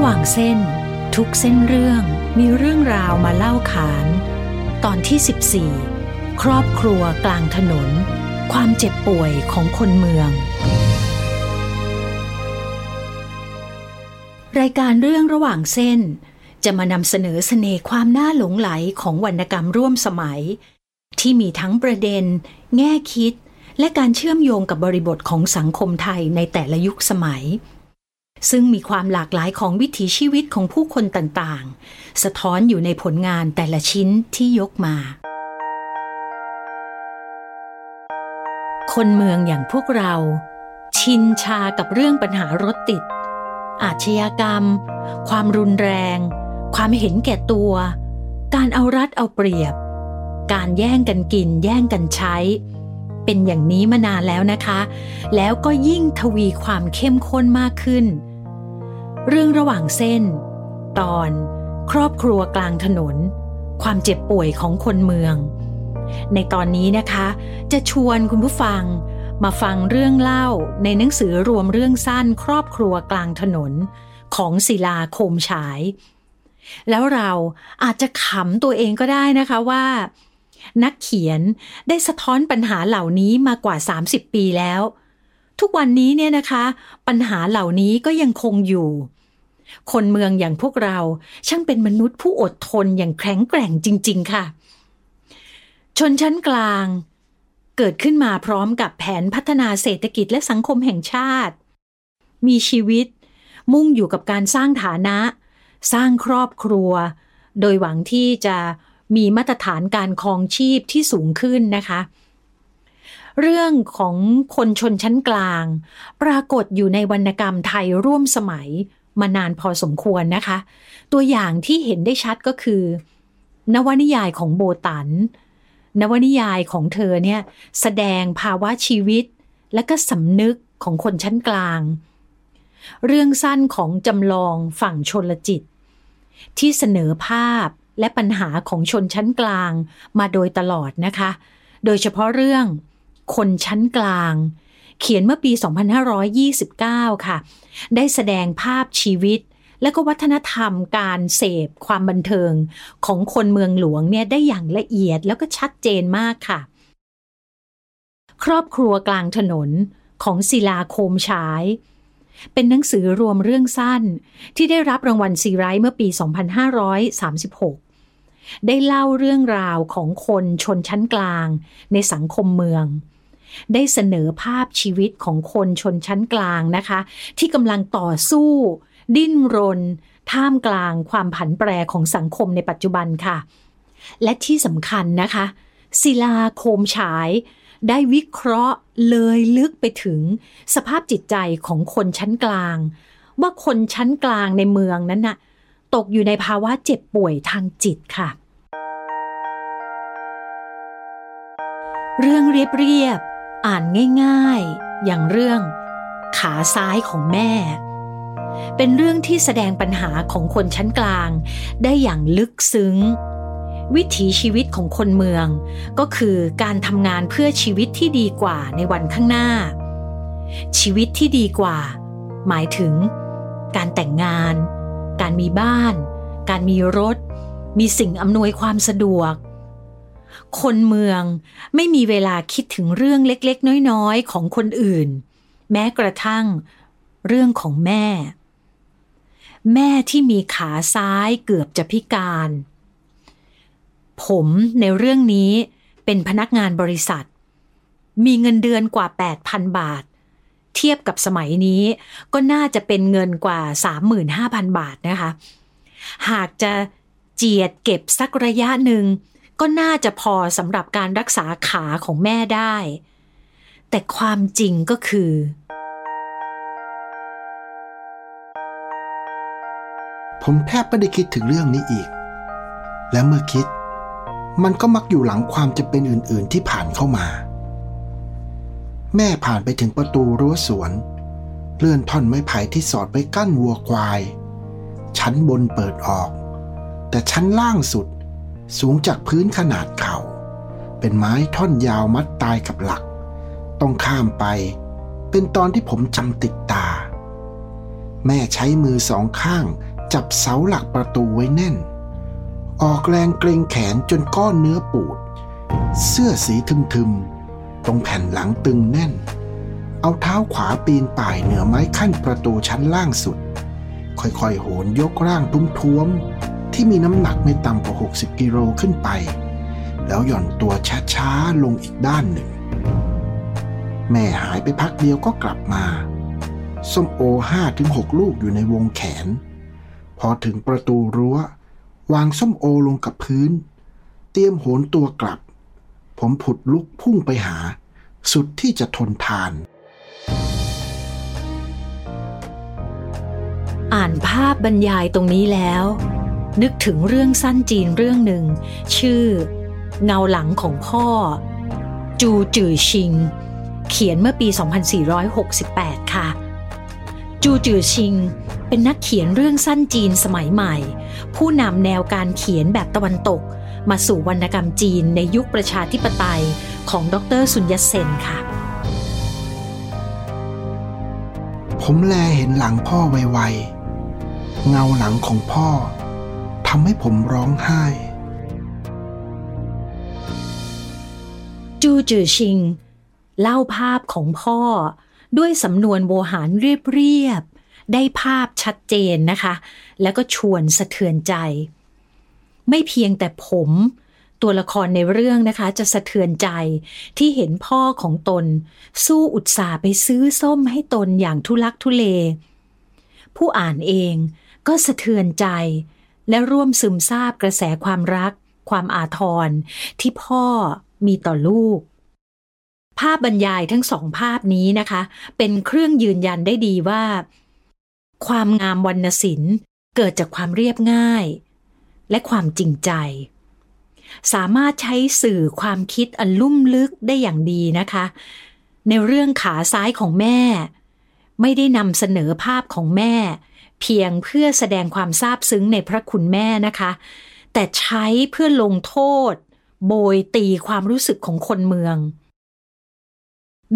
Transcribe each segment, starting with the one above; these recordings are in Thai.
ระหว่างเส้น ทุกเส้นเรื่องมีเรื่องราวมาเล่าขาน ตอนที่ 14 ครอบครัวกลางถนน ความเจ็บป่วยของคนเมือง รายการเรื่องระหว่างเส้น จะมานำเสนอเสน่ห์ความน่าหลงไหลของวรรณกรรมร่วมสมัย ที่มีทั้งประเด็น แง่คิด และการเชื่อมโยงกับบริบทของสังคมไทยในแต่ละยุคสมัย ซึ่งมีความหลากหลายของวิถีชีวิตของผู้คนต่างๆ สะท้อนอยู่ในผลงานแต่ละชิ้นที่ยกมา คนเมืองอย่างพวกเรา ชินชากับเรื่องปัญหารถติด อาชญากรรม ความรุนแรง ความเห็นแก่ตัว การเอารัดเอาเปรียบ การแย่งกันกินแย่งกันใช้ เป็นอย่างนี้มานานแล้วนะคะ แล้วก็ยิ่งทวีความเข้มข้นมากขึ้น เรื่องระหว่างเส้น ตอน ครอบครัวกลางถนน ความเจ็บป่วยของคนเมือง ในตอนนี้นะคะ จะชวนคุณผู้ฟัง มาฟังเรื่องเล่าในหนังสือรวมเรื่องสั้น ครอบครัวกลางถนน ของศิลาโคมฉาย แล้วเราอาจจะขำตัวเองก็ได้นะคะว่า นักเขียนได้สะท้อนปัญหาเหล่านี้มากว่า 30 ปีแล้ว ทุกวันนี้เนี่ยนะคะ ปัญหาเหล่านี้ก็ยังคงอยู่ คนเมืองอย่างพวกเราช่างเป็นมนุษย์ผู้อดทนอย่างแข็งแกร่งจริง ๆ ค่ะ ชนชั้นกลาง เกิดขึ้นมาพร้อมกับแผนพัฒนาเศรษฐกิจและสังคมแห่งชาติ มีชีวิต มุ่งอยู่กับการสร้างฐานะ สร้างครอบครัว โดยหวังที่จะ มีมาตรฐานการครองชีพที่สูงขึ้นนะคะ เรื่องของคนชนชั้นกลาง ปรากฏอยู่ในวรรณกรรมไทยร่วมสมัยมานานพอสมควรนะคะ ตัวอย่างที่เห็นได้ชัดก็คือ นวนิยายของโบตัน นวนิยายของเธอเนี่ยแสดงภาวะชีวิต และก็สำนึกของคนชั้นกลาง เรื่องสั้นของจำลองฝั่งชนลจิต ที่เสนอภาพ และปัญหาของชนชั้นกลางมาโดยตลอดนะคะ โดยเฉพาะเรื่องคนชั้นกลาง เขียนเมื่อปี 2529 ค่ะ ได้แสดงภาพชีวิต และก็วัฒนธรรมการเสพความบันเทิงของคนเมืองหลวงเนี่ยได้อย่างละเอียดแล้วก็ชัดเจนมากค่ะ ครอบครัวกลางถนนของศิลาโคมฉายเป็นหนังสือรวมเรื่องสั้นที่ได้รับรางวัลซีไรต์เมื่อปี 2536 ได้เล่าเรื่องราวของคนชนชั้นกลาง ในสังคมเมือง ได้เสนอภาพชีวิตของคนชนชั้นกลางนะคะ ที่กำลังต่อสู้ ดิ้นรน ท่ามกลางความผันแปรของสังคมในปัจจุบันค่ะ และที่สำคัญนะคะ ศิลาโคมฉายได้วิเคราะห์เลยลึกไปถึงสภาพจิตใจของคนชั้นกลาง ว่าคนชั้นกลางในเมืองนั้นน่ะ ตกอยู่ในภาวะเจ็บป่วยทางจิตค่ะ เรื่องเรียบๆอ่านง่ายๆ อย่างเรื่อง ขาซ้ายของแม่ เป็นเรื่องที่แสดงปัญหาของคนชั้นกลาง ได้อย่างลึกซึ้ง วิถีชีวิตของคนเมือง ก็คือการทำงานเพื่อชีวิตที่ดีกว่าในวันข้างหน้า ชีวิตที่ดีกว่า หมายถึง การแต่งงาน การมีบ้าน การมีรถ มีสิ่งอำนวยความสะดวก คนเมืองไม่มีเวลาคิดถึงเรื่องเล็กๆ น้อยๆ ของคนอื่น แม้กระทั่งเรื่องของแม่ แม่ที่มีขาซ้ายเกือบจะพิการ ผมในเรื่องนี้เป็นพนักงานบริษัท มีเงินเดือนกว่า 8,000 บาท เทียบกับสมัยนี้ ก็น่าจะเป็นเงินกว่า 35,000 บาทนะคะ หากจะเจียดเก็บสักระยะหนึ่ง ก็น่าจะพอสำหรับการรักษาขาของแม่ได้ แต่ความจริงก็คือ ผมแทบไม่ได้คิดถึงเรื่องนี้อีก และเมื่อคิด มันก็มักอยู่หลังความจะเป็นอื่น ๆที่ผ่านเข้ามา แม่ผ่านไปถึงประตูรั้วสวน เลื่อนท่อนไม้ไผ่ที่สอดไว้กั้นวัวควาย ชั้นบนเปิดออก แต่ชั้นล่างสุดสูงจากพื้นขนาดเข่า เป็นไม้ท่อนยาวมัดตายกับหลัก ต้องข้ามไป เป็นตอนที่ผมจำติดตา แม่ใช้มือสองข้างจับเสาหลักประตูไว้แน่น ออกแรงเกรงแขนจนก้อนเนื้อปูด เสื้อสีทึมๆ ตรงแผ่นหลังตึงแน่น เอาเท้าขวาปีนป่ายเหนือไม้ขั้นประตูชั้นล่างสุด ค่อยๆ โหนยกร่างตุ้มท้วมที่มีน้ำหนักไม่ต่ำกว่า 60 กิโลขึ้นไป แล้วหย่อนตัวช้าๆ ลงอีกด้านหนึ่ง แม่หายไปพักเดียวก็กลับมาส้มโอห้าถึงหกลูกอยู่ในวงแขน พอถึงประตูรั้ว วางส้มโอลงกับพื้น เตรียมโหนตัวกลับ ผมผุดลุกพุ่งไปหา สุดที่จะทนทาน อ่านภาพบรรยายตรงนี้แล้ว นึกถึงเรื่องสั้นจีนเรื่องหนึ่ง ชื่อ เงาหลังของพ่อ จูจือชิง เขียนเมื่อปี 2468 ค่ะจูจือชิง เป็นนักเขียนเรื่องสั้นจีนสมัยใหม่ ผู้นำแนวการเขียนแบบตะวันตก มาสู่วรรณกรรมจีนในยุคประชาธิปไตยของดรสุญญเซนค่ะ ผมแลเห็นหลังพ่อไวๆ เงาหลังของพ่อทำให้ผมร้องไห้ จูจือชิง เล่าภาพของพ่อ ด้วยสำนวนโวหารเรียบๆได้ภาพชัดเจนนะคะ แล้วก็ชวนสะเทือนใจ ไม่เพียงแต่ผมตัวละครในเรื่องนะคะ จะสะเทือนใจที่เห็นพ่อของตน สู้อุตสาห์ไปซื้อส้มให้ตนอย่างทุลักทุเล ผู้อ่านเองก็สะเทือนใจ และร่วมซึมซาบกระแสความรัก ความอาทรที่พ่อมีต่อลูก ภาพบรรยายทั้งสองภาพนี้นะคะ เป็นเครื่องยืนยันได้ดีว่า ความงามวรรณศิลป์เกิดจากความเรียบง่าย และความจริงใจ สามารถใช้สื่อความคิดอันลุ่มลึกได้อย่างดีนะคะ ในเรื่องขาซ้ายของแม่ ไม่ได้นำเสนอภาพของแม่ เพียงเพื่อแสดงความซาบซึ้งในพระคุณแม่นะคะ แต่ใช้เพื่อลงโทษ โบยตีความรู้สึกของคนเมือง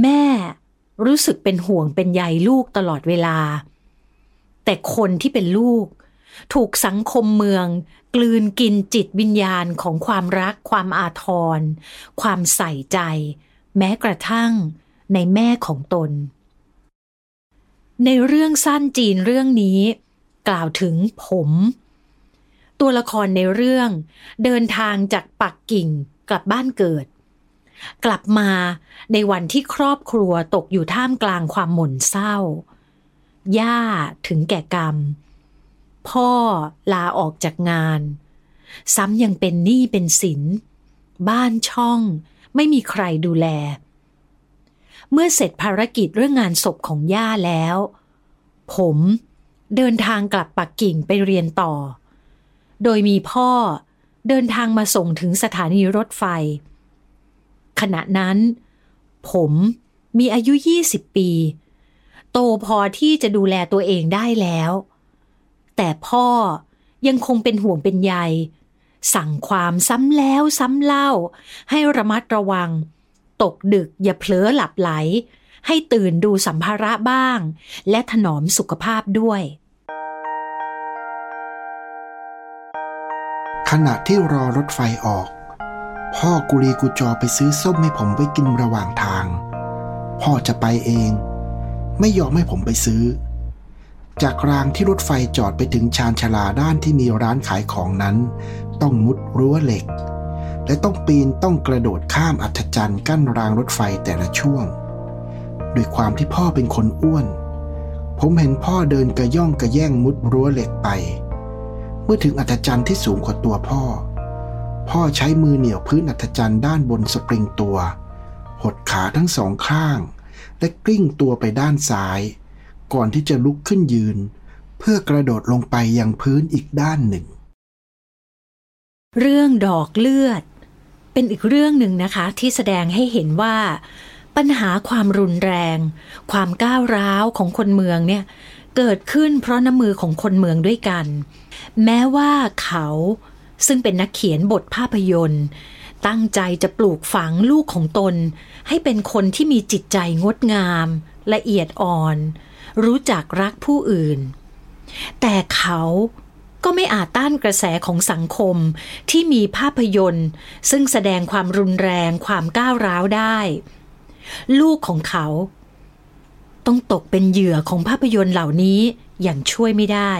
แม่รู้สึกเป็นห่วงเป็นใยลูกตลอดเวลา แต่คนที่เป็นลูก ถูกสังคมเมือง กลืนกินจิตวิญญาณของความรัก ความอาทร ความใส่ใจ แม้กระทั่งในแม่ของตน ในเรื่องสั้นจีนเรื่องนี้ กล่าวถึงผม ตัวละครในเรื่อง เดินทางจากปักกิ่งกลับบ้านเกิด กลับมาในวันที่ครอบครัวตกอยู่ท่ามกลางความหม่นเศร้า ย่าถึงแก่กรรม พ่อลาออกจากงาน ซ้ำยังเป็นหนี้เป็นสิน บ้านช่อง ไม่มีใครดูแล เมื่อเสร็จภารกิจเรื่องงานศพของย่าแล้ว ผมเดินทางกลับปักกิ่งไปเรียนต่อ โดยมีพ่อเดินทางมาส่งถึงสถานีรถไฟ ขณะนั้น ผมมีอายุ 20 ปี โตพอที่จะดูแลตัวเองได้แล้ว แต่พ่อยังคงเป็นห่วงเป็นใย สั่งความซ้ำแล้วซ้ำเล่า ให้ระมัดระวัง ตกดึกอย่าเผลอหลับไหล ให้ตื่นดูสัมภาระบ้าง และถนอมสุขภาพด้วย ขณะที่รอรถไฟออก พ่อกุลีกุจอไปซื้อส้มให้ผมไปกินระหว่างทาง พ่อจะไปเอง ไม่ยอมให้ผมไปซื้อ จากรางที่รถไฟจอดไปถึงชานชาลาด้านที่มีร้านขายของนั้น ต้องมุดรั้วเหล็ก และต้องปีนต้องกระโดดข้ามอัธจันทร์กั้นรางรถไฟแต่ละช่วง ด้วยความที่พ่อเป็นคนอ้วน ผมเห็นพ่อเดินกระย่องกระแย่งมุดรั้วเหล็กไป เมื่อถึงอัธจันทร์ที่สูงกว่าตัวพ่อ พ่อใช้มือเหนี่ยวพื้นอัธจันทร์ด้านบนสปริงตัว หดขาทั้งสองข้าง และกลิ้งตัวไปด้านซ้าย ก่อนที่จะลุกขึ้นยืน เพื่อกระโดดลงไปยังพื้นอีกด้านหนึ่ง เรื่องดอกเลือด เป็นอีกเรื่องหนึ่งนะคะ ที่แสดงให้เห็นว่า ปัญหาความรุนแรง ความก้าวร้าวของคนเมืองเนี่ยเกิดขึ้นเพราะน้ำมือของคนเมืองด้วยกัน แม้ว่าเขาซึ่งเป็นนักเขียนบทภาพยนตร์ ตั้งใจจะปลูกฝังลูกของตน ให้เป็นคนที่มีจิตใจงดงาม ละเอียดอ่อน รู้จักรักผู้อื่น แต่เขาก็ไม่อาจต้านกระแสของสังคมที่มีภาพยนตร์ ซึ่งแสดงความรุนแรงความก้าวร้าวได้ ลูกของเขา ต้องตกเป็นเหยื่อของภาพยนตร์เหล่านี้อย่างช่วยไม่ได้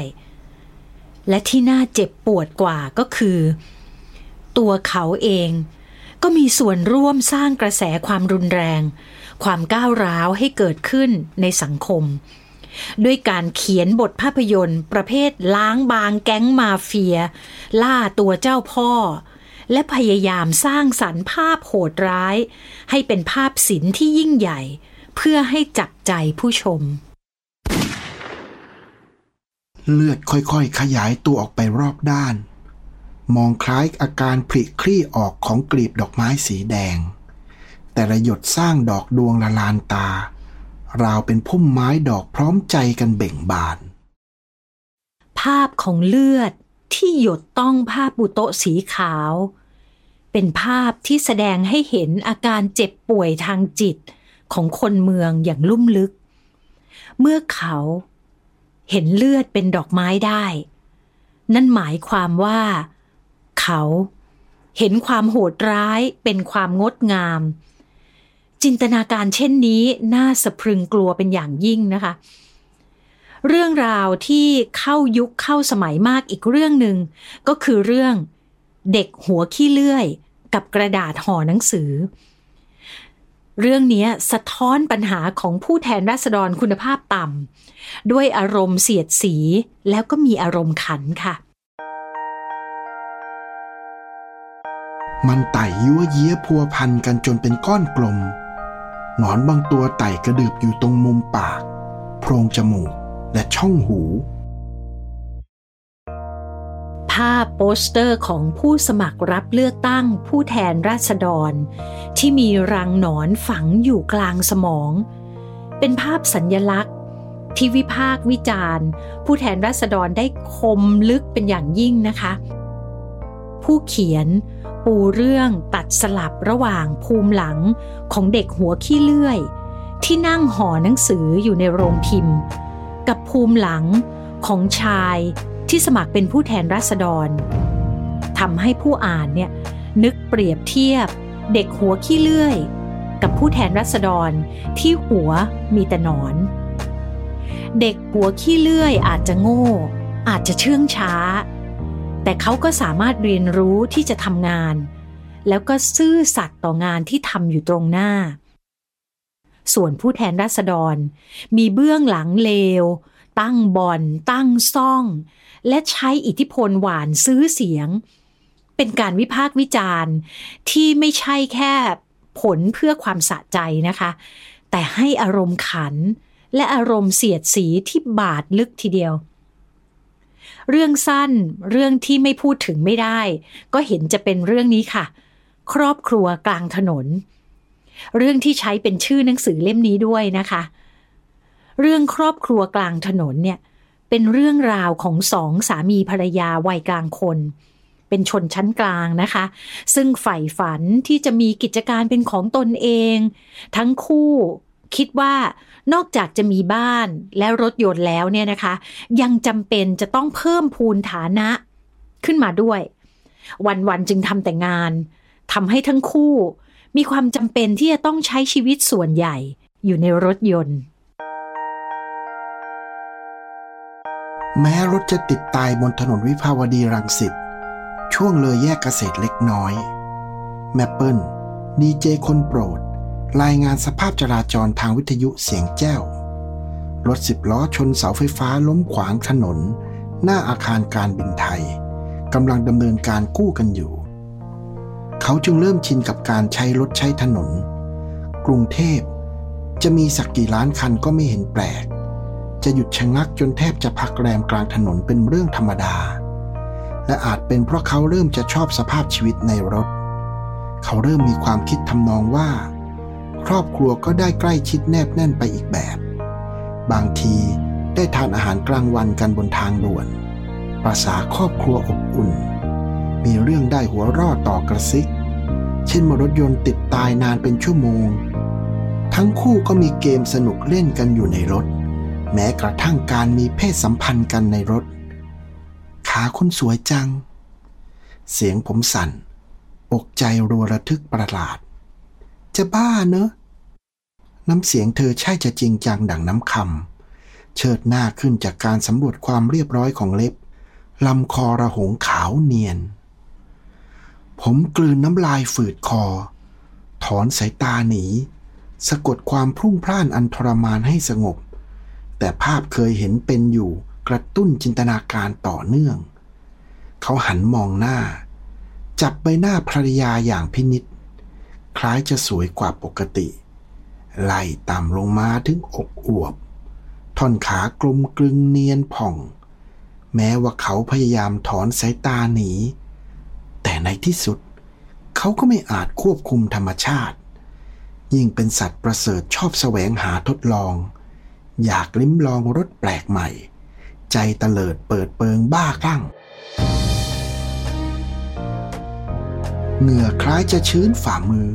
และที่น่าเจ็บปวดกว่าก็คือ ตัวเขาเองก็มีส่วนร่วมสร้างกระแสความรุนแรง ความก้าวร้าวให้เกิดขึ้นในสังคม ด้วยการเขียนบทภาพยนตร์ ประเภทล้างบางแก๊งมาเฟีย ล่าตัวเจ้าพ่อ และพยายามสร้างสรรค์ภาพโหดร้าย ให้เป็นภาพศิลป์ที่ยิ่งใหญ่ เพื่อให้จับใจผู้ชม เลือดค่อยๆ ขยายตัวออกไปรอบด้าน มองคล้ายอาการผลิคลี่ออกของกลีบดอกไม้สีแดง แต่ละหยดสร้างดอกดวงละลานตา ราวเป็นพุ่มไม้ดอกพร้อมใจกันเบ่งบาน ภาพของเลือดที่หยดต้องผ้าปูโตสีขาว เป็นภาพที่แสดงให้เห็นอาการเจ็บป่วยทางจิตของคนเมืองอย่างลุ่มลึก เมื่อเขาเห็นเลือดเป็นดอกไม้ได้ นั่นหมายความว่า เขาเห็นความโหดร้ายเป็นความงดงาม จินตนาการเช่นนี้น่าสะพรึงกลัวเป็นอย่างยิ่งนะคะ เรื่องราวที่เข้ายุคเข้าสมัยมากอีกเรื่องหนึ่งก็คือเรื่องเด็กหัวขี้เลื่อย กับกระดาษห่อหนังสือ เรื่องนี้สะท้อนปัญหาของผู้แทนราษฎรคุณภาพต่ำด้วยอารมณ์เสียดสีแล้วก็มีอารมณ์ขันค่ะมันไต่ยั่วเยี้ยพัวพันกันจนเป็นก้อนกลม หนอนบางตัวไต่กระดืบอยู่ตรงมุมปาก โพรงจมูก และช่องหู ภาพโปสเตอร์ของผู้สมัครรับเลือกตั้งผู้แทนราษฎร ที่มีรังหนอนฝังอยู่กลางสมอง เป็นภาพสัญญลักษณ์ ที่วิพากษ์วิจารณ์ ผู้แทนราษฎรได้คมลึกเป็นอย่างยิ่งนะคะ ผู้เขียน ปูเรื่องตัดสลับระหว่างภูมิหลังของเด็กหัวขี้เลื่อย ที่นั่งห่อหนังสืออยู่ในโรงพิมพ์ กับภูมิหลังของชายที่สมัครเป็นผู้แทนราษฎรทำให้ผู้อ่านเนี่ยนึกเปรียบเทียบเด็กหัวขี้เลื่อย กับผู้แทนราษฎรที่หัวมีแต่หนอน เด็กหัวขี้เลื่อยอาจจะโง่ อาจจะเชื่องช้า แต่เขาก็สามารถเรียนรู้ที่จะทำงาน แล้วก็ซื่อสัตย์ต่องานที่ทำอยู่ตรงหน้า ส่วนผู้แทนราษฎร มีเบื้องหลังเลว ตั้งบอลตั้งซ่อง และใช้อิทธิพลหวานซื้อเสียง เป็นการวิพากษ์วิจารณ์ที่ไม่ใช่แค่ผลเพื่อความสะใจนะคะ แต่ให้อารมณ์ขัน และอารมณ์เสียดสีที่บาดลึกทีเดียว เรื่องสั้น เรื่องที่ไม่พูดถึงไม่ได้ ก็เห็นจะเป็นเรื่องนี้ค่ะ ครอบครัวกลางถนน เรื่องที่ใช้เป็นชื่อหนังสือเล่มนี้ด้วยนะคะ เรื่องครอบครัวกลางถนนเนี่ย เป็นเรื่องราวของสองสามีภรรยาวัยกลางคน เป็นชนชั้นกลางนะคะ ซึ่งใฝ่ฝันที่จะมีกิจการเป็นของตนเอง ทั้งคู่ คิดว่านอกจากจะมีบ้านและรถยนต์แล้วเนี่ยนะคะ ยังจำเป็นจะต้องเพิ่มพูนฐานะขึ้นมาด้วย วันๆจึงทำแต่งานทำให้ทั้งคู่ มีความจำเป็นที่จะต้องใช้ชีวิตส่วนใหญ่ อยู่ในรถยนต์ แม้รถจะติดตายบนถนนวิภาวดีรังสิตช่วงเลยแยกเกษตรเล็กน้อย แมปเปิลดีเจคนโปรด รายงานสภาพจราจรทางวิทยุเสียงแจ้ว รถสิบล้อชนเสาไฟฟ้าล้มขวางถนน หน้าอาคารการบินไทยกำลังดำเนินการกู้กันอยู่ เขาจึงเริ่มชินกับการใช้รถใช้ถนน กรุงเทพจะมีสักกี่ล้านคันก็ไม่เห็นแปลก จะหยุดชะงักจนแทบจะพักแรมกลางถนนเป็นเรื่องธรรมดา และอาจเป็นเพราะเขาเริ่มจะชอบสภาพชีวิตในรถ เขาเริ่มมีความคิดทำนองว่า ครอบครัวก็ได้ใกล้ชิดแนบแน่นไปอีกแบบ บางทีได้ทานอาหารกลางวันกันบนทางด่วนประษาครอบครัวอบอุ่น มีเรื่องได้หัวรอดต่อกระซิก เช่นเมื่อรถยนต์ติดตายนานเป็นชั่วโมง ทั้งคู่ก็มีเกมสนุกเล่นกันอยู่ในรถ แม้กระทั่งการมีเพศสัมพันธ์กันในรถ ขาคุณสวยจัง เสียงผมสั่น อกใจรัวระทึกประหลาด จะบ้าเนอะ น้ำเสียงเธอใช่จะจริงจังดังน้ำคำ เชิดหน้าขึ้นจากการสำรวจความเรียบร้อยของเล็บ ลำคอระหงขาวเนียน ผมกลืนน้ำลายฝืดคอ ถอนสายตาหนี สะกดความพรุ่งพล่านอันทรมานให้สงบ แต่ภาพเคยเห็นเป็นอยู่กระตุ้นจินตนาการต่อเนื่อง เขาหันมองหน้า จับใบหน้าภรรยาอย่างพินิษ คล้ายจะสวยกว่าปกติ ไล่ต่ำลงมาถึงอกอวบ ท่อนขากลมกลึงเนียนผ่อง แม้ว่าเขาพยายามถอนสายตาหนี แต่ในที่สุด เขาก็ไม่อาจควบคุมธรรมชาติ ยิ่งเป็นสัตว์ประเสริฐชอบแสวงหาทดลอง อยากลิ้มลองรสแปลกใหม่ ใจตะเลิดเปิดเปิงบ้าคลั่ง เหงื่อคล้ายจะชื้นฝ่ามือ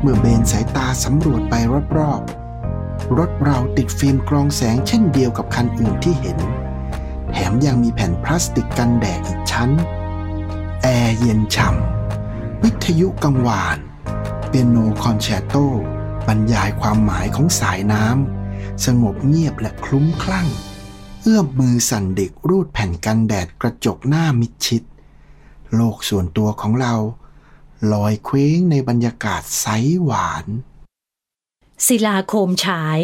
เมื่อเบนสายตาสำรวจไปรอบๆ รถเราติดฟิล์มกรองแสงเช่นเดียวกับคันอื่นที่เห็น แถมยังมีแผ่นพลาสติกกันแดดอีกชั้น แอร์เย็นฉ่ำวิทยุกังวาน เปียโนคอนแชร์โตบรรยายความหมายของสายน้ำ สงบเงียบและคลุ้มคลั่ง เอื้อมมือสั่นเทิ้มรูดแผ่นกันแดดกระจกหน้ามิดชิด โลกส่วนตัวของเรา ลอยเคว้งในบรรยากาศใสหวาน ศิลาโคมฉาย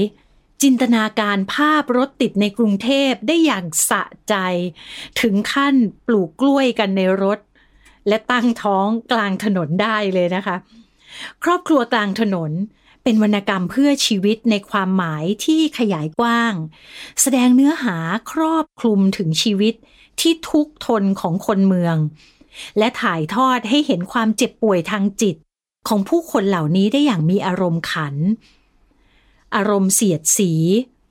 จินตนาการภาพรถติดในกรุงเทพได้อย่างสะใจ ถึงขั้นปลูกกล้วยกันในรถ และตั้งท้องกลางถนนได้เลยนะคะ ครอบครัวกลางถนนเป็นวรรณกรรมเพื่อชีวิตในความหมายที่ขยายกว้าง แสดงเนื้อหาครอบคลุมถึงชีวิตที่ทุกทนของคนเมือง และถ่ายทอดให้เห็นความเจ็บป่วยทางจิต ของผู้คนเหล่านี้ได้อย่างมีอารมณ์ขัน อารมณ์เสียดสี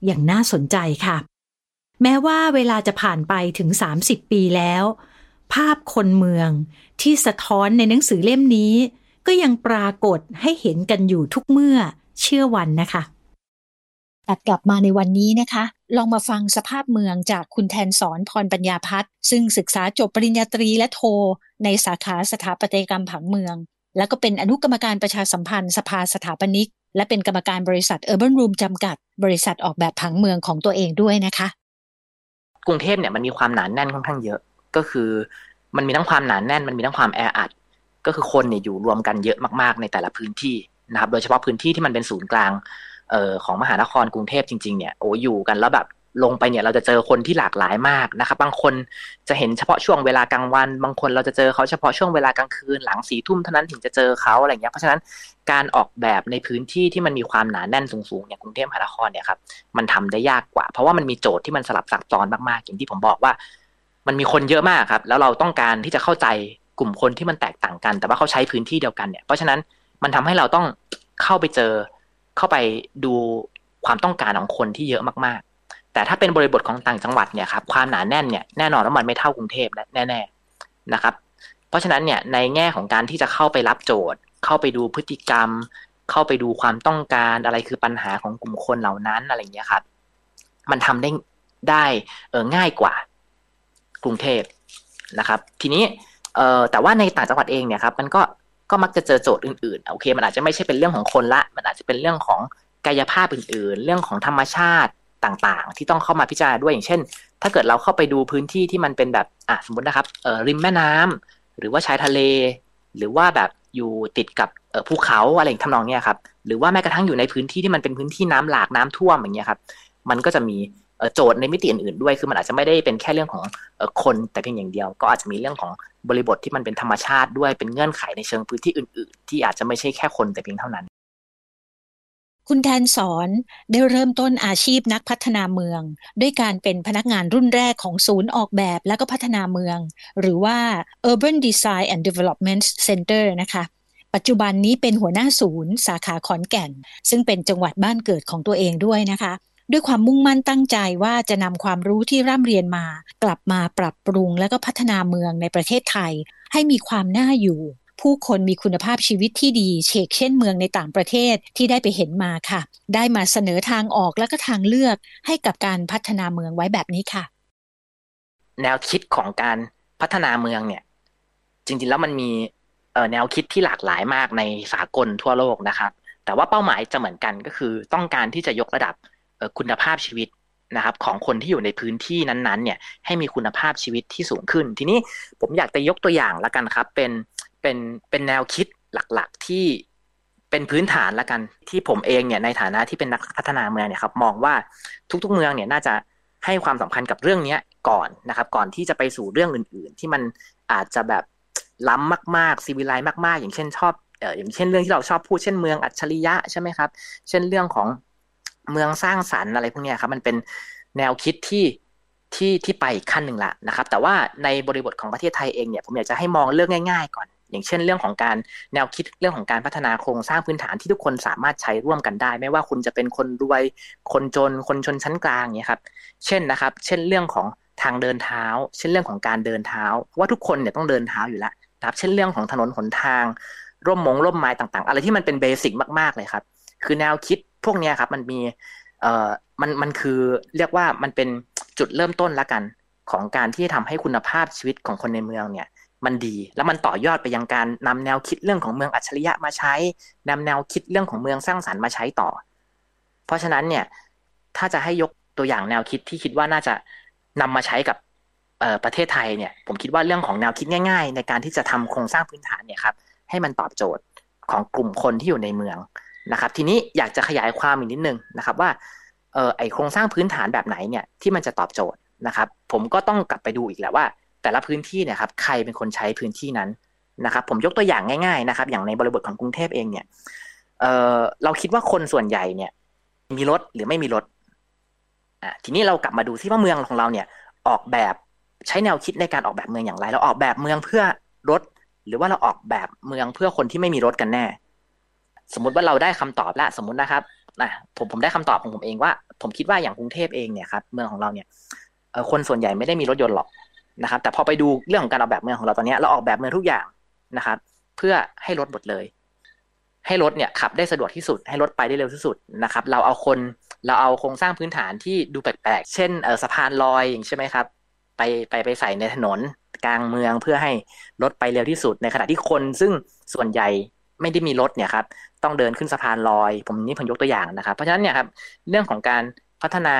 อย่างน่าสนใจค่ะ แม้ว่าเวลาจะผ่านไปถึง 30 ปีแล้ว ภาพคนเมืองที่สะท้อนในหนังสือเล่มนี้ ก็ยังปรากฏให้เห็นกันอยู่ทุกเมื่อเชื่อวันนะคะัดกลับมาในวันนี้นะคะ ลองมาฟังสภาพเมืองจากคุณแทนสอนพรปัญญาพัฒน์ซึ่งศึกษาจบปริญญาตรีและโท ในสาขาสถาปัตยกรรมผังเมือง แล้วก็เป็นอนุกรรมการประชาสัมพันธ์สภาสถาปนิก และเป็นกรรมการบริษัท Urban Room จำกัด บริษัทออกแบบผังเมืองของตัวเองด้วยนะคะ กรุงเทพเนี่ยมันมีความหนานแน่นค่อนข้างเยอะก็คือ มันมีทั้งความหนานแน่นมันมีทั้งความแออัดก็คือคนเนี่ยอยู่รวมกันเยอะมากๆในแต่ละพื้นที่นะครับโดยเฉพาะพื้นที่ที่มันเป็นศูนย์กลาง เอ่อของมหานครกรุงเทพจริงๆเนี่ยโอ้อยู่กันแล้วแบบลงไปเนี่ยเราจะเจอคนที่หลากหลายมากนะครับบางคนจะเห็นเฉพาะช่วงเวลากลางวัน บางคนเราจะเจอเขาเฉพาะช่วงเวลากลางคืนหลังสี่ทุ่มเท่านั้นถึงจะเจอเขาอะไรเงี้ยเพราะฉะนั้นการออกแบบในพื้นที่ที่มันมีความหนาแน่นสูงๆอย่างกรุงเทพมหานครเนี่ยครับมันทำได้ยากกว่า เพราะว่ามันมีโจทย์ที่มันสลับซับซ้อนมากๆอย่างที่ผมบอกว่า มันมีคนเยอะมากครับแล้วเราต้องการที่จะเข้าใจกลุ่มคนที่มันแตกต่างกัน แต่ว่าเขาใช้พื้นที่เดียวกันเนี่ยเพราะฉะนั้นมันทำให้เราต้องเข้าไปเจอ เข้าไปดูความต้องการของคนที่เยอะมากๆ แต่ถ้าเป็นบริบทของต่างจังหวัดเนี่ยครับความหนาแน่นเนี่ยแน่นอนว่ามันไม่เท่ากรุงเทพแน่ๆนะครับ เพราะฉะนั้นเนี่ยในแง่ของการที่จะเข้าไปรับโจทย์ เข้าไปดูพฤติกรรม เข้าไปดูความต้องการอะไรคือปัญหาของกลุ่มคนเหล่านั้นอะไรเงี้ยครับ มันทำได้ได้เออง่ายกว่ากรุงเทพนะครับ ทีนี้เออแต่ว่าในต่างจังหวัดเองเนี่ยครับมันก็ ก็มักจะเจอโจทย์อื่นๆโอเค มันอาจจะไม่ใช่เป็นเรื่องของคนละ มันอาจจะเป็นเรื่องของกายภาพอื่นๆ เรื่องของธรรมชาติต่างๆ ที่ต้องเข้ามาพิจารณาด้วยอย่างเช่น ถ้าเกิดเราเข้าไปดูพื้นที่ที่มันเป็นแบบอะสมมตินะครับเอ่อริมแม่น้ำหรือว่าชายทะเล หรือว่าแบบอยู่ติดกับเอ่อภูเขาอะไรทำนองเนี้ยครับหรือว่าแม้กระทั่งอยู่ในพื้นที่ที่มันเป็นพื้นที่น้ำหลากน้ำท่วมอย่างเงี้ยครับมันก็จะมี โจทย์ในมิติอื่นๆด้วย คือมันอาจจะไม่ได้เป็นแค่เรื่องของคนแต่เพียงอย่างเดียว ก็อาจจะมีเรื่องของบริบทที่มันเป็นธรรมชาติด้วย เป็นเงื่อนไขในเชิงพื้นที่อื่น ๆ ที่อาจจะไม่ใช่แค่คนแต่เพียงเท่านั้น คุณแทนสอนได้เริ่มต้นอาชีพนักพัฒนาเมือง ด้วยการเป็นพนักงานรุ่นแรกของศูนย์ออกแบบและก็พัฒนาเมือง หรือว่า Urban Design and Development Center นะคะปัจจุบันนี้เป็นหัวหน้าศูนย์ สาขาขอนแก่น ซึ่งเป็นจังหวัดบ้านเกิดของตัวเองด้วยนะคะ ด้วยความมุ่งมั่นตั้งใจว่าจะนำความรู้ที่ร่ำเรียนมา กลับมาปรับปรุงและก็พัฒนาเมืองในประเทศไทย ให้มีความน่าอยู่ ผู้คนมีคุณภาพชีวิตที่ดีเชกเช่นเมืองในต่างประเทศที่ได้ไปเห็นมาค่ะ ได้มาเสนอทางออกและก็ทางเลือกให้กับการพัฒนาเมืองไว้แบบนี้ค่ะ แนวคิดของการพัฒนาเมืองเนี่ย จริงๆแล้วมันมีแนวคิดที่หลากหลายมากในสากลทั่วโลกนะครับแต่ว่าเป้าหมายจะเหมือนกันก็คือต้องการที่จะยกระดับ คุณภาพชีวิตนะครับของคนที่อยู่ในพื้นที่นั้นๆเนี่ยให้มีคุณภาพชีวิตที่สูงขึ้น ทีนี้ผมอยากจะยกตัวอย่างละกันครับ เป็นเป็นเป็นแนวคิดหลักๆที่เป็นพื้นฐานละกันที่ผมเองเนี่ยในฐานะที่เป็นนักพัฒนาเมืองเนี่ยครับมองว่าทุกๆเมืองเนี่ยน่าจะให้ความสำคัญกับเรื่องนี้ก่อนนะครับ ก่อนที่จะไปสู่เรื่องอื่น ๆ ที่มันอาจจะแบบล้ำมากๆซีวิไลมาก ๆ อย่างเช่นชอบเอออย่างเช่นเรื่องที่เราชอบพูดเช่นเมืองอัจฉริยะใช่ไหมครับ เช่นเรื่องของ เมืองสร้างสรรค์อะไรพวกนี้ครับมันเป็นแนวคิดที่ที่ที่ไปอีกขั้นหนึ่งละนะครับ แต่ว่าในบริบทของประเทศไทยเองเนี่ยผมอยากจะให้มองเรื่องง่าย ๆ ก่อน อย่างเช่น เรื่องของการแนวคิดเรื่องของการพัฒนาโครงสร้างพื้นฐานที่ทุกคนสามารถใช้ร่วมกันได้ ไม่ว่าคุณจะเป็นคนรวยคนจน คนชนชั้นกลางเนี่ยครับเช่นนะครับ เช่นเรื่องของทางเดินเท้า เช่นเรื่องของการเดินเท้าว่าทุกคนเนี่ยต้องเดินเท้าอยู่แล้วนะครับ เช่นเรื่องของถนนหนทาง ร่มมงร่มไม้ต่างๆ อะไรที่มันเป็นเบสิกมากๆเลยครับ คือแนวคิดพวกนี้ครับ มันมีเอ่อมันมันคือเรียกว่ามันเป็นจุดเริ่มต้นละกัน ของการที่ทำให้คุณภาพชีวิตของคนในเมืองเนี่ย มันดีแล้วมันต่อยอดไปยังการนำแนวคิดเรื่องของเมืองอัจฉริยะมาใช้นำแนวคิดเรื่องของเมืองสร้างสรรค์มาใช้ต่อ เพราะฉะนั้นเนี่ย ถ้าจะให้ยกตัวอย่างแนวคิดที่คิดว่าน่าจะนำมาใช้กับประเทศไทยเนี่ย ผมคิดว่าเรื่องของแนวคิดง่าย ๆ ในการที่จะทำโครงสร้างพื้นฐานเนี่ยครับให้มันตอบโจทย์ของกลุ่มคนที่อยู่ในเมือง นะครับ ทีนี้อยากจะขยายความอีกนิดนึงนะครับว่าเออไอโครงสร้างพื้นฐานแบบไหนเนี่ยที่มันจะตอบโจทย์นะครับ ผมก็ต้องกลับไปดูอีกแหละว่า แต่ละพื้นที่เนี่ยครับใครเป็นคนใช้พื้นที่นั้นนะครับ ผมยกตัวอย่างง่ายๆนะครับ อย่างในบริบทของกรุงเทพเองเนี่ยเออเราคิดว่าคนส่วนใหญ่เนี่ย มีรถหรือไม่มีรถอ่าทีนี้เรากลับมาดูที่ว่าเมืองของเราเนี่ย ออกแบบใช้แนวคิดในการออกแบบเมืองอย่างไร เราออกแบบเมืองเพื่อรถ หรือว่าเราออกแบบเมืองเพื่อคนที่ไม่มีรถกันแน่ สมมติว่าเราได้คำตอบแล้วสมมตินะครับนะผมผมได้คำตอบของผมเองว่า ผมคิดว่าอย่างกรุงเทพเองเนี่ยครับเมืองของเราเนี่ยคนส่วนใหญ่ไม่ได้มีรถยนต์หรอกนะครับ แต่พอไปดูเรื่องของการออกแบบเมืองของเราตอนนี้เราออกแบบเมืองทุกอย่างนะครับ เพื่อให้รถหมดเลย ให้รถเนี่ยขับได้สะดวกที่สุด ให้รถไปได้เร็วที่สุดนะครับ เราเอาคนเราเอาโครงสร้างพื้นฐานที่ดูแปลกๆ เช่นสะพานลอยอย่างใช่ไหมครับ ไปไปไปใส่ในถนนกลางเมืองเพื่อให้รถไปเร็วที่สุดในขณะที่คนซึ่งส่วนใหญ่ ไม่ได้มีรถเนี่ยครับต้องเดินขึ้นสะพานลอย ผมนี่ผมยกตัวอย่างนะครับ เพราะฉะนั้นเนี่ยครับเรื่องของการพัฒนา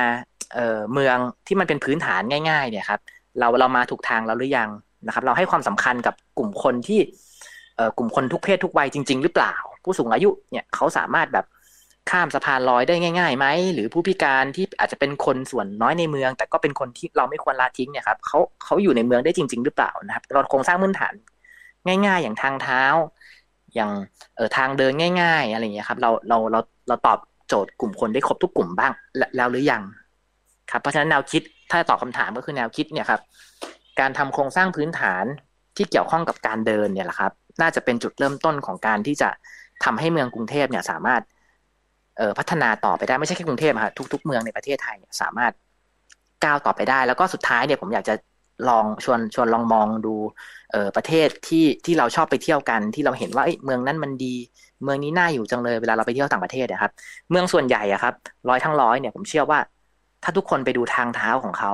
เเมืองที่มันเป็นพื้นฐานง่าย ๆ เนี่ยครับเราเรามาถูกทางเราหรือยังนะครับ เราให้ความสำคัญกับกลุ่มคนที่กลุ่มคนทุกเพศทุกวัยจริง ๆ หรือเปล่า ผู้สูงอายุเนี่ยเขาสามารถแบบข้ามสะพานลอยได้ง่ายๆไหมหรือผู้พิการที่อาจจะเป็นคนส่วนน้อยในเมือง แต่ก็เป็นคนที่เราไม่ควรละทิ้งเนี่ยครับเขาเขาอยู่ในเมืองได้จริง ๆ หรือเปล่านะครับเราโครงสร้างพื้นฐาน ง่าย ๆ อย่างทางเท้า อย่างเออทางเดินง่ายๆอะไรอย่างเงี้ยครับเราเราเราเราตอบโจทย์กลุ่มคนได้ครบทุกกลุ่มบ้างแล้วหรือยังครับเพราะฉะนั้นแนวคิดถ้าตอบคาถามก็คือแนวคิดเนี่ยครับการทำโครงสร้างพื้นฐานที่เกี่ยวข้องกับการเดินเนี่ยแหละครับ น่าจะเป็นจุดเริ่มต้นของการที่จะทำให้เมืองกรุงเทพเนี่ยสามารถเออพัฒนาต่อไปได้ไม่ใช่แค่กรุงเทพครับทุกๆเมืองในประเทศไทยเนี่ยสามารถก้าวต่อไปได้ แล้วก็สุดท้ายเนี่ยผมอยากจะ ลองชวนชวนลองมองดูเออประเทศที่ที่เราชอบไปเที่ยวกันที่เราเห็นว่าเมืองนั้นมันดี เมืองนี้น่าอยู่จังเลยเวลาเราไปเที่ยวต่างประเทศนะครับ เมืองส่วนใหญ่อะครับ ร้อยทั้งร้อยเนี่ยผมเชื่อว่า ถ้าทุกคนไปดูทางเท้าของเขา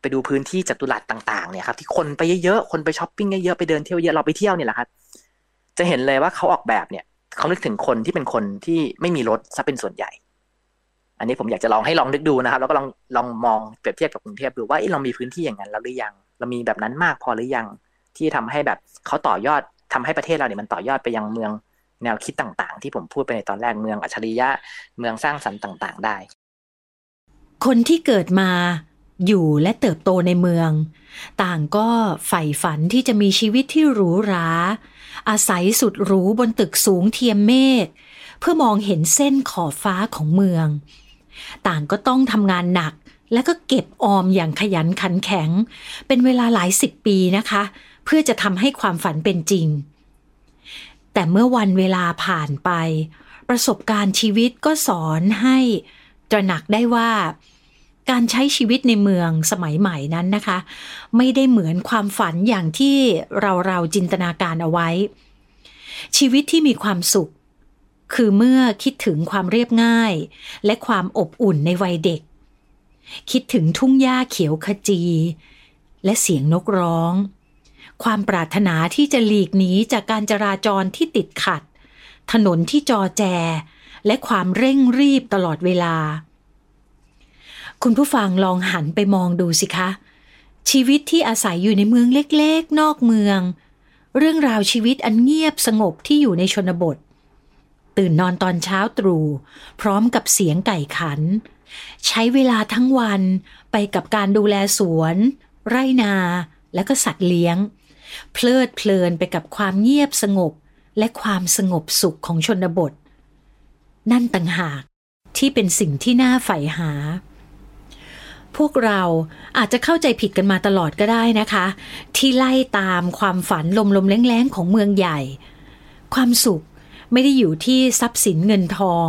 ไปดูพื้นที่จัตุรัสต่างๆเนี่ยครับที่คนไปเยอะๆคนไปช้อปปิ้งเยอะๆไปเดินเที่ยวเยอะเราไปเที่ยวเนี่ยแหละครับจะเห็นเลยว่าเขาออกแบบเนี่ยเขานึกถึงคนที่เป็นคนที่ไม่มีรถซะเป็นส่วนใหญ่ อันนี้ผมอยากจะลองให้ลองนึกดูนะครับ แล้วก็ลองลองมองเปรียบเทียบกับกรุงเทพดูว่าเรามีพื้นที่อย่างนั้นแล้วหรือยัง เรามีแบบนั้นมากพอหรือยังที่ทำให้แบบเขาต่อยอดทำให้ประเทศเราเนี่ยมันต่อยอดไปยังเมืองแนวคิดต่างๆ ที่ผมพูดไปในตอนแรกเมืองอัจฉริยะเมืองสร้างสรรค์ต่าง ๆ ได้ คนที่เกิดมาอยู่และเติบโตในเมือง ต่างก็ใฝ่ฝันที่จะมีชีวิตที่หรูหรา อาศัยสุดหรูบนตึกสูงเทียมเมฆเพื่อมองเห็นเส้นขอบฟ้าของเมือง ต่างก็ต้องทำงานหนัก และก็เก็บออมอย่างขยันขันแข็ง เป็นเวลาหลายสิบปีนะคะ เพื่อจะทำให้ความฝันเป็นจริง แต่เมื่อวันเวลาผ่านไป ประสบการณ์ชีวิตก็สอนให้ตระหนักได้ว่าการใช้ชีวิตในเมืองสมัยใหม่นั้นนะคะ ไม่ได้เหมือนความฝันอย่างที่เราเราจินตนาการเอาไว้ ชีวิตที่มีความสุข คือเมื่อคิดถึงความเรียบง่าย และความอบอุ่นในวัยเด็ก คิดถึงทุ่งหญ้าเขียวขจี และเสียงนกร้อง ความปรารถนาที่จะหลีกหนีจากการจราจรที่ติดขัด ถนนที่จอแจ และความเร่งรีบตลอดเวลา คุณผู้ฟังลองหันไปมองดูสิคะ ชีวิตที่อาศัยอยู่ในเมืองเล็กๆ นอกเมือง เรื่องราวชีวิตอันเงียบสงบที่อยู่ในชนบท ตื่นนอนตอนเช้าตรู่พร้อมกับเสียงไก่ขัน ใช้เวลาทั้งวันไปกับการดูแลสวน ไร่นาและก็สัตว์เลี้ยง เพลิดเพลินไปกับความเงียบสงบและความสงบสุขของชนบท นั่นต่างหากที่เป็นสิ่งที่น่าใฝ่หา พวกเราอาจจะเข้าใจผิดกันมาตลอดก็ได้นะคะ ที่ไล่ตามความฝันลมๆแรงๆของเมืองใหญ่ ความสุข ไม่ได้อยู่ที่ทรัพย์สินเงินทอง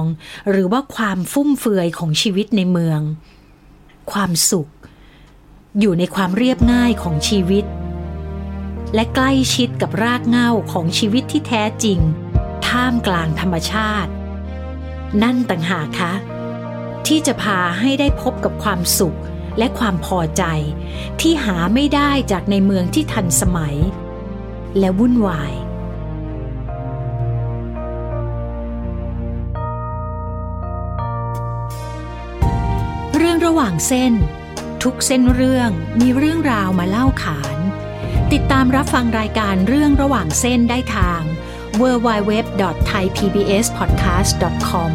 หรือว่าความฟุ่มเฟือยของชีวิตในเมือง ความสุข อยู่ในความเรียบง่ายของชีวิต และใกล้ชิดกับรากเหง้าของชีวิตที่แท้จริง ท่ามกลางธรรมชาติ นั่นต่างหากคะที่จะพาให้ได้พบกับความสุขและความพอใจ ที่หาไม่ได้จากในเมืองที่ทันสมัย และวุ่นวาย ระหว่างเส้น ทุกเส้นเรื่องมีเรื่องราวมาเล่าขาน ติดตามรับฟังรายการเรื่องระหว่างเส้นได้ทาง www.thaipbspodcast.com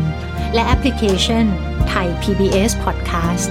และแอปพลิเคชัน Thai PBS Podcast